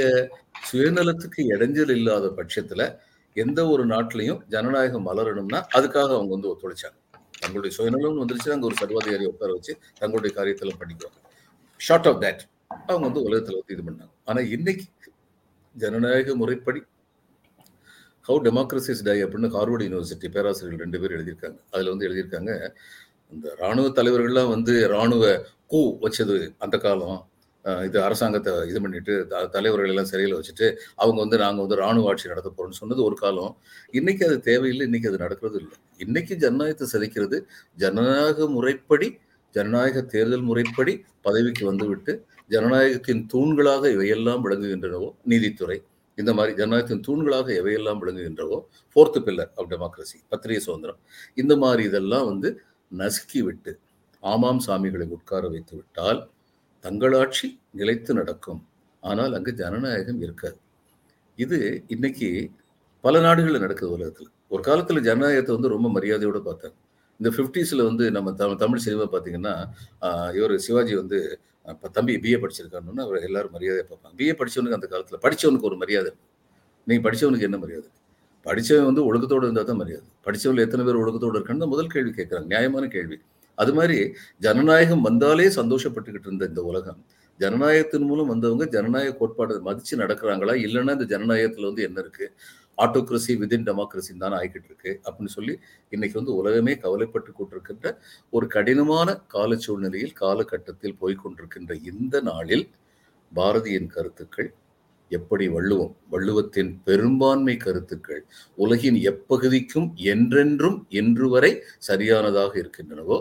சுயநலத்துக்கு இடைஞ்சல் இல்லாத பட்சத்துல எந்த ஒரு நாட்டிலையும் ஜனநாயகம் மலரணும்னா அதுக்காக அவங்க வந்து ஒத்துழைச்சாங்க. தங்களுடைய சுயநலம் வந்துருச்சு. அங்கே ஒரு சர்வாதிகாரி உட்கார வச்சு தங்களுடைய காரியத்தெல்லாம் பண்ணிக்குவாங்க. ஷார்ட் ஆஃப் தேட் அவங்க வந்து உலகத்தில் வந்து இது பண்ணாங்க. ஆனால் இன்னைக்கு ஜனநாயக முறைப்படி ஹவு டெமோக்ரஸிஸ் டை அப்படின்னு ஹார்வர்ட் யூனிவர்சிட்டி பேராசிரியர்கள் ரெண்டு பேர் எழுதியிருக்காங்க. அதில் வந்து எழுதியிருக்காங்க இந்த ராணுவ தலைவர்கள்லாம் வந்து ராணுவ கூ வச்சது அந்த காலம். இது அரசாங்கத்தை இது பண்ணிட்டு த- தலைவர்கள் எல்லாம் சிறையில் வச்சுட்டு அவங்க வந்து நாங்கள் வந்து ராணுவ ஆட்சி நடத்த போறோம்னு சொன்னது ஒரு காலம். இன்னைக்கு அது தேவையில்லை இன்னைக்கு அது நடக்கிறது இல்லை. இன்னைக்கு ஜனநாயகத்தை சிதைக்கிறது ஜனநாயக முறைப்படி ஜனநாயக தேர்தல் முறைப்படி பதவிக்கு வந்துவிட்டு ஜனநாயகத்தின் தூண்களாக இவையெல்லாம் விளங்குகின்றனவோ நீதித்துறை இந்த மாதிரி ஜனநாயகத்தின் தூண்களாக எவையெல்லாம் விளங்குகின்றவோ ஃபோர்த்து பில்லர் ஆஃப் டெமோக்ரஸி பத்திரிகை சுதந்திரம் இந்த மாதிரி இதெல்லாம் வந்து நசுக்கி விட்டு ஆமாம் சாமிகளை உட்கார வைத்து விட்டால் தங்களாட்சி நிலைத்து நடக்கும். ஆனால் அங்கு ஜனநாயகம் இருக்காது. இது இன்னைக்கு பல நாடுகளில் நடக்குது உலகத்தில் ஒரு காலத்தில் ஜனநாயகத்தை வந்து ரொம்ப மரியாதையோடு பார்த்தாங்க. இந்த ஃபிஃப்டிஸில் வந்து நம்ம தமிழ் தமிழ் சினிமா பார்த்தீங்கன்னா இவர் சிவாஜி வந்து இப்போ தம்பி பிஏ படிச்சிருக்காருன்னு அவர் எல்லாரும் மரியாதையை பார்ப்பாங்க. பிஏ படித்தவனுக்கு அந்த காலத்தில் படித்தவனுக்கு ஒரு மரியாதை நீங்கள் படித்தவனுக்கு என்ன மரியாதை படித்தவன் வந்து ஒழுக்கத்தோடு இருந்தால் தான் மரியாதை. படிச்சவங்க எத்தனை பேர் ஒழுக்கத்தோடு இருக்கான்னு தான் முதல் கேள்வி கேட்குறாங்க. நியாயமான கேள்வி. அது மாதிரி ஜனநாயகம் வந்தாலே சந்தோஷப்பட்டுக்கிட்டு இருந்த இந்த உலகம். ஜனநாயகத்தின் மூலம் வந்தவங்க ஜனநாயக கோட்பாடு மதிச்சு நடக்கிறாங்களா? இல்லைன்னா இந்த ஜனநாயகத்துல வந்து என்ன இருக்கு? ஆட்டோக்ரஸி விதின் டெமோக்ரஸின்னு தான் ஆகிக்கிட்டு இருக்கு. அப்படின்னு சொல்லி இன்னைக்கு வந்து உலகமே கவலைப்பட்டு கொண்டிருக்கின்ற ஒரு கடினமான கால சூழ்நிலையில் காலகட்டத்தில் போய்க்கொண்டிருக்கின்ற இந்த நாளில் பாரதியின் கருத்துக்கள் எப்படி வள்ளுவம் வள்ளுவத்தின் பெரும்பான்மை கருத்துக்கள் உலகின் எப்பகுதிக்கும் என்றென்றும் இன்று வரை சரியானதாக இருக்கின்றனவோ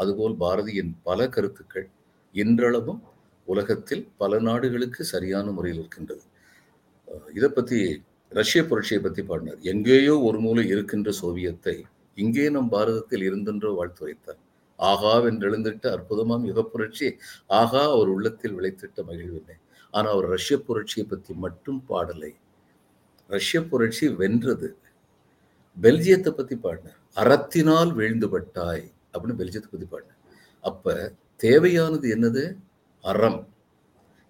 அதுபோல் பாரதியின் பல கருத்துக்கள் இன்றளவும் உலகத்தில் பல நாடுகளுக்கு சரியான முறையில் இருக்கின்றது. இதை பற்றி ரஷ்ய புரட்சியை பற்றி பாடினார். எங்கேயோ ஒரு மூலை இருக்கின்ற சோவியத்தை இங்கே நம் பாரதத்தில் இருந்தென்றோ வாழ்த்துரைத்தார். ஆகா வென்றெழுந்திட்ட அற்புதமாம் யுக புரட்சி ஆகா அவர் உள்ளத்தில் விளைத்திட்ட மகிழ்வில்லை ஆனால் அவர் ரஷ்ய புரட்சியை பற்றி மட்டும் பாடலை. ரஷ்ய புரட்சி வென்றது. பெல்ஜியத்தை பற்றி பாடினார். அறத்தினால் வீழ்ந்துபட்டாய் அப்படின்னு பெல்ஜியத்தை குதிப்பாடு பாடினார் அப்ப தேவையானது என்னது? அறம்.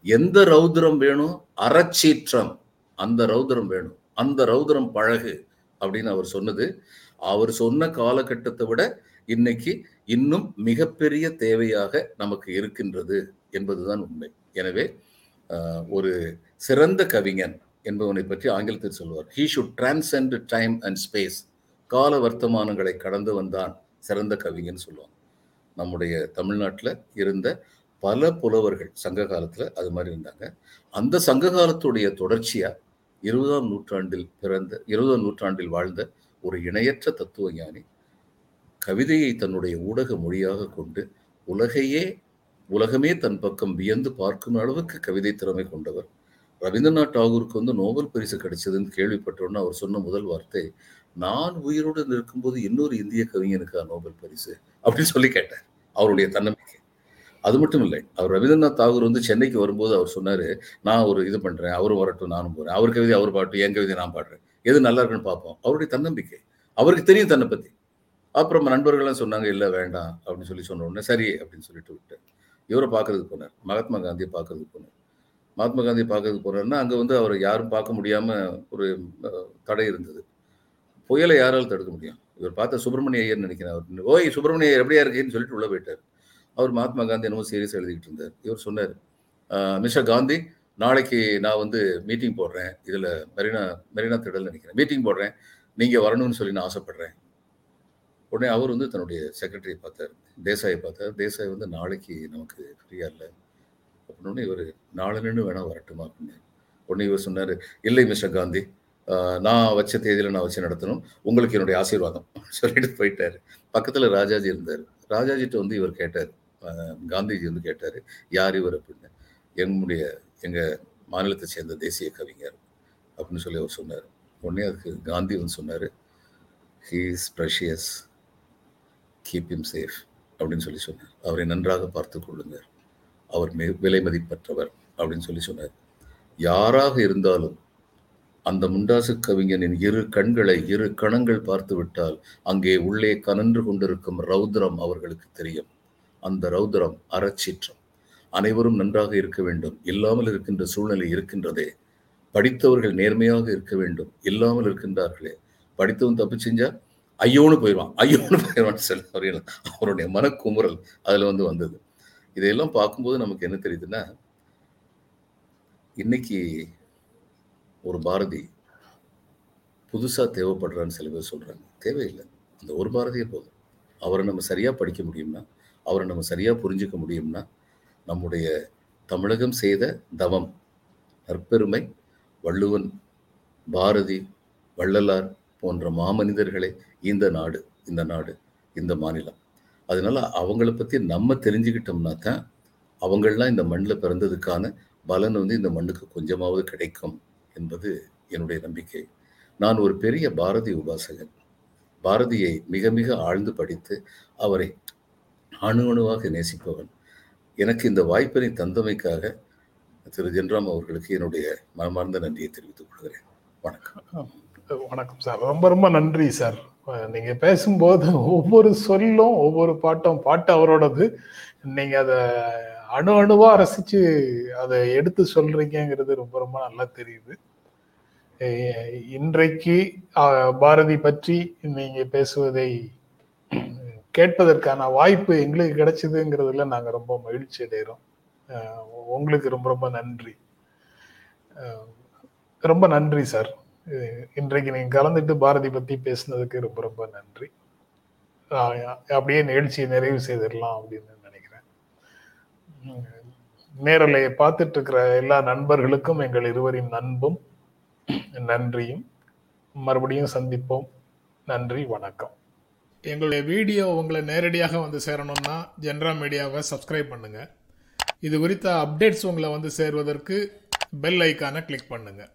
எந்த ரௌத்ரம் வேணும்? அறச்சீற்றம். அந்த ரௌத்ரம் வேணும். அந்த ரௌத்ரம் பழகு அப்படின்னு அவர் சொன்னது. அவர் சொன்ன காலகட்டத்தை விட இன்னைக்கு இன்னும் மிகப்பெரிய தேவையாக நமக்கு இருக்கின்றது என்பதுதான் உண்மை. எனவே ஒரு சிறந்த கவிஞன் என்பவனை பற்றி ஆங்கிலத்தில் சொல்வார். He should transcend time and space கால வர்த்தமானங்களை கடந்து வந்தான். சிறந்த கவிஞன்னு சொல்லுவாங்க. நம்முடைய தமிழ்நாட்டில் இருந்த பல புலவர்கள் சங்க காலத்துல அது மாதிரி இருந்தாங்க. அந்த சங்க காலத்துடைய தொடர்ச்சியா இருபதாம் நூற்றாண்டில் பிறந்த இருபதாம் நூற்றாண்டில் வாழ்ந்த ஒரு இணையற்ற தத்துவ ஞானி கவிதையை தன்னுடைய ஊடக மொழியாக கொண்டு உலகையே உலகமே தன் பக்கம் வியந்து பார்க்கும் அளவுக்கு கவிதை திறமை கொண்டவர். ரவீந்திரநாத் டாகூருக்கு வந்து நோபல் பரிசு கிடைச்சதுன்னு கேள்விப்பட்டோன்னு அவர் சொன்ன முதல் வார்த்தை நான் உயிரோடு இருக்கும்போது இன்னொரு இந்திய கவிஞனுக்கா நோபல் பரிசு அப்படின்னு சொல்லி கேட்டார். அவருடைய தன்னம்பிக்கை. அது மட்டும் இல்லை அவர் ரவீந்திரநாத் தாகூர் வந்து சென்னைக்கு வரும்போது அவர் சொன்னாரு நான் ஒரு இது பண்றேன் அவரும் வரட்டும் நானும் போறேன். அவர் கவிதை அவர் பாட்டு என் கவிதை நான் பாடுறேன். எது நல்லா இருக்குன்னு பார்ப்போம். அவருடைய தன்னம்பிக்கை. அவருக்கு தெரியும் தன்னை பத்தி. அப்புறம் நண்பர்கள்லாம் சொன்னாங்க இல்லை வேண்டாம் அப்படின்னு சொல்லி சொன்ன உடனே சரி அப்படின்னு சொல்லிட்டு விட்டேன் இவரை பார்க்கறதுக்கு போனார். மகாத்மா காந்தியை பார்க்கறதுக்கு போனார். மகாத்மா காந்தியை பார்க்கறதுக்கு போனார்னா அங்கே வந்து அவரை யாரும் பார்க்க முடியாம ஒரு தடை இருந்தது. புயலை யாரால் தடுக்க முடியும்? இவர் பார்த்த சுப்பிரமணிய ஐயர் நினைக்கிறேன் அவர் ஓய் சுப்பிரமணிய ஐயர் எப்படியா இருக்கேன்னு சொல்லிட்டு உள்ள போயிட்டார். அவர் மகாத்மா காந்தி என்னமோ சீரியஸ் எழுதிக்கிட்டு இருந்தார். இவர் சொன்னார் மிஸ்டர் காந்தி நாளைக்கு நான் வந்து மீட்டிங் போடுறேன். இதில் மெரினா மெரினா திடல் நினைக்கிறேன். மீட்டிங் போடுறேன். நீங்கள் வரணும்னு சொல்லி நான் ஆசைப்படுறேன். உடனே அவர் வந்து தன்னுடைய செக்ரட்டரியை பார்த்தார். தேசாயை பார்த்தார். தேசாய் வந்து நாளைக்கு நமக்கு ஃப்ரீயாக இல்லை. அப்படின்னு இவர் நாலு நின்று வேணால் வரட்டுமா? அப்படின்னு உடனே இவர் சொன்னார் இல்லை மிஸ்டர் காந்தி. நான் வச்ச தேதியில் நான் வச்சு நடத்தணும். உங்களுக்கு என்னுடைய ஆசீர்வாதம் சொல்லிட்டு போயிட்டார். பக்கத்தில் ராஜாஜி இருந்தார். ராஜாஜிட்ட வந்து இவர் கேட்டார். காந்திஜி வந்து கேட்டார் யார் இவர் அப்படின்னு? எங்களுடைய எங்கள் மாநிலத்தை சேர்ந்த தேசிய கவிஞர் அப்படின்னு சொல்லி அவர் சொன்னார். உடனே அதுக்கு காந்தி வந்து சொன்னார் he is precious keep him safe அப்படின்னு சொல்லி சொன்னார். அவரை நன்றாக பார்த்து கொள்ளுங்கள். அவர் மிக விலை மதிப்பற்றவர் அப்படின்னு சொல்லி சொன்னார். யாராக இருந்தாலும் அந்த முண்டாசு கவிஞனின் இரு கண்களை இரு கணங்கள் பார்த்துவிட்டால் அங்கே உள்ளே கனன்று கொண்டிருக்கும் ரௌத்ரம் அவர்களுக்கு தெரியும். அந்த ரௌத்ரம் அறச்சீற்றம். அனைவரும் நன்றாக இருக்க வேண்டும். இல்லாமல் இருக்கின்ற சூழ்நிலை இருக்கின்றதே. படித்தவர்கள் நேர்மையாக இருக்க வேண்டும். இல்லாமல் இருக்கின்றார்களே. படித்தவன் தப்பு செஞ்சா ஐயோன்னு போயிடுவான். ஐயோன்னு போயிடுவான்னு சொல்லி அவர்கள் அவருடைய மனக்குமுறல் அதுல வந்து வந்தது. இதையெல்லாம் பார்க்கும்போது நமக்கு என்ன தெரியுதுன்னா இன்னைக்கு ஒரு பாரதி புதுசாக தேவைப்படுறான்னு சில பேர் சொல்கிறாங்க தேவையில்லை. அந்த ஒரு பாரதியே போதும். அவரை நம்ம சரியாக படிக்க முடியும்னா அவரை நம்ம சரியாக புரிஞ்சுக்க முடியும்னா நம்முடைய தமிழகம் செய்த தவம் நற்பெருமை வள்ளுவன் பாரதி வள்ளலார் போன்ற மாமனிதர்களே இந்த நாடு இந்த நாடு இந்த மாநிலம். அதனால அவங்கள பற்றி நம்ம தெரிஞ்சுக்கிட்டோம்னா தான் அவங்கள்லாம் இந்த மண்ணில் பிறந்ததுக்கான பலன் வந்து இந்த மண்ணுக்கு கொஞ்சமாவது கிடைக்கும். என்பது என்னுடைய நம்பிக்கை. நான் ஒரு பெரிய பாரதி உபாசகன். பாரதியை மிக மிக ஆழ்ந்து படித்து அவரை அணு அணுவாக நேசிப்பவன். எனக்கு இந்த வாய்ப்பினை தந்தமைக்காக திரு ஜென்ராம் அவர்களுக்கு என்னுடைய மனமார்ந்த நன்றியை தெரிவித்துக் கொள்கிறேன். வணக்கம். வணக்கம் சார். ரொம்ப ரொம்ப நன்றி சார். நீங்க பேசும்போது ஒவ்வொரு சொல்லும் ஒவ்வொரு பாட்டும் பாட்டு அவரோடது. நீங்க அதை அணு அணுவா ரசிச்சு அதை எடுத்து சொல்றீங்கிறது ரொம்ப ரொம்ப நல்லா தெரியுது. இன்றைக்கு பாரதி பற்றி நீங்க பேசுவதை கேட்பதற்கான வாய்ப்பு எங்களுக்கு கிடைச்சதுங்கிறதுல நாங்க ரொம்ப மகிழ்ச்சி அடைகிறோம் உங்களுக்கு ரொம்ப ரொம்ப நன்றி. ரொம்ப நன்றி சார். இன்றைக்கு நீங்க கலந்துட்டு பாரதி பத்தி பேசுனதுக்கு ரொம்ப ரொம்ப நன்றி. அப்படியே நிகழ்ச்சியை நிறைவு செய்திடலாம் அப்படின்னு நினைக்கிறேன். நேரலையை பார்த்துட்டு இருக்கிற எல்லா நண்பர்களுக்கும் எங்கள் இருவரின் நண்பும் நன்றியும். மறுபடியும் சந்திப்போம். நன்றி வணக்கம். எங்களுடைய வீடியோ உங்களை நேரடியாக வந்து சேரணும்னா ஜென்ரா மீடியாவை சப்ஸ்கிரைப் பண்ணுங்கள் இது குறித்த அப்டேட்ஸ் உங்களை வந்து சேர்வதற்கு பெல் ஐக்கானை கிளிக் பண்ணுங்கள்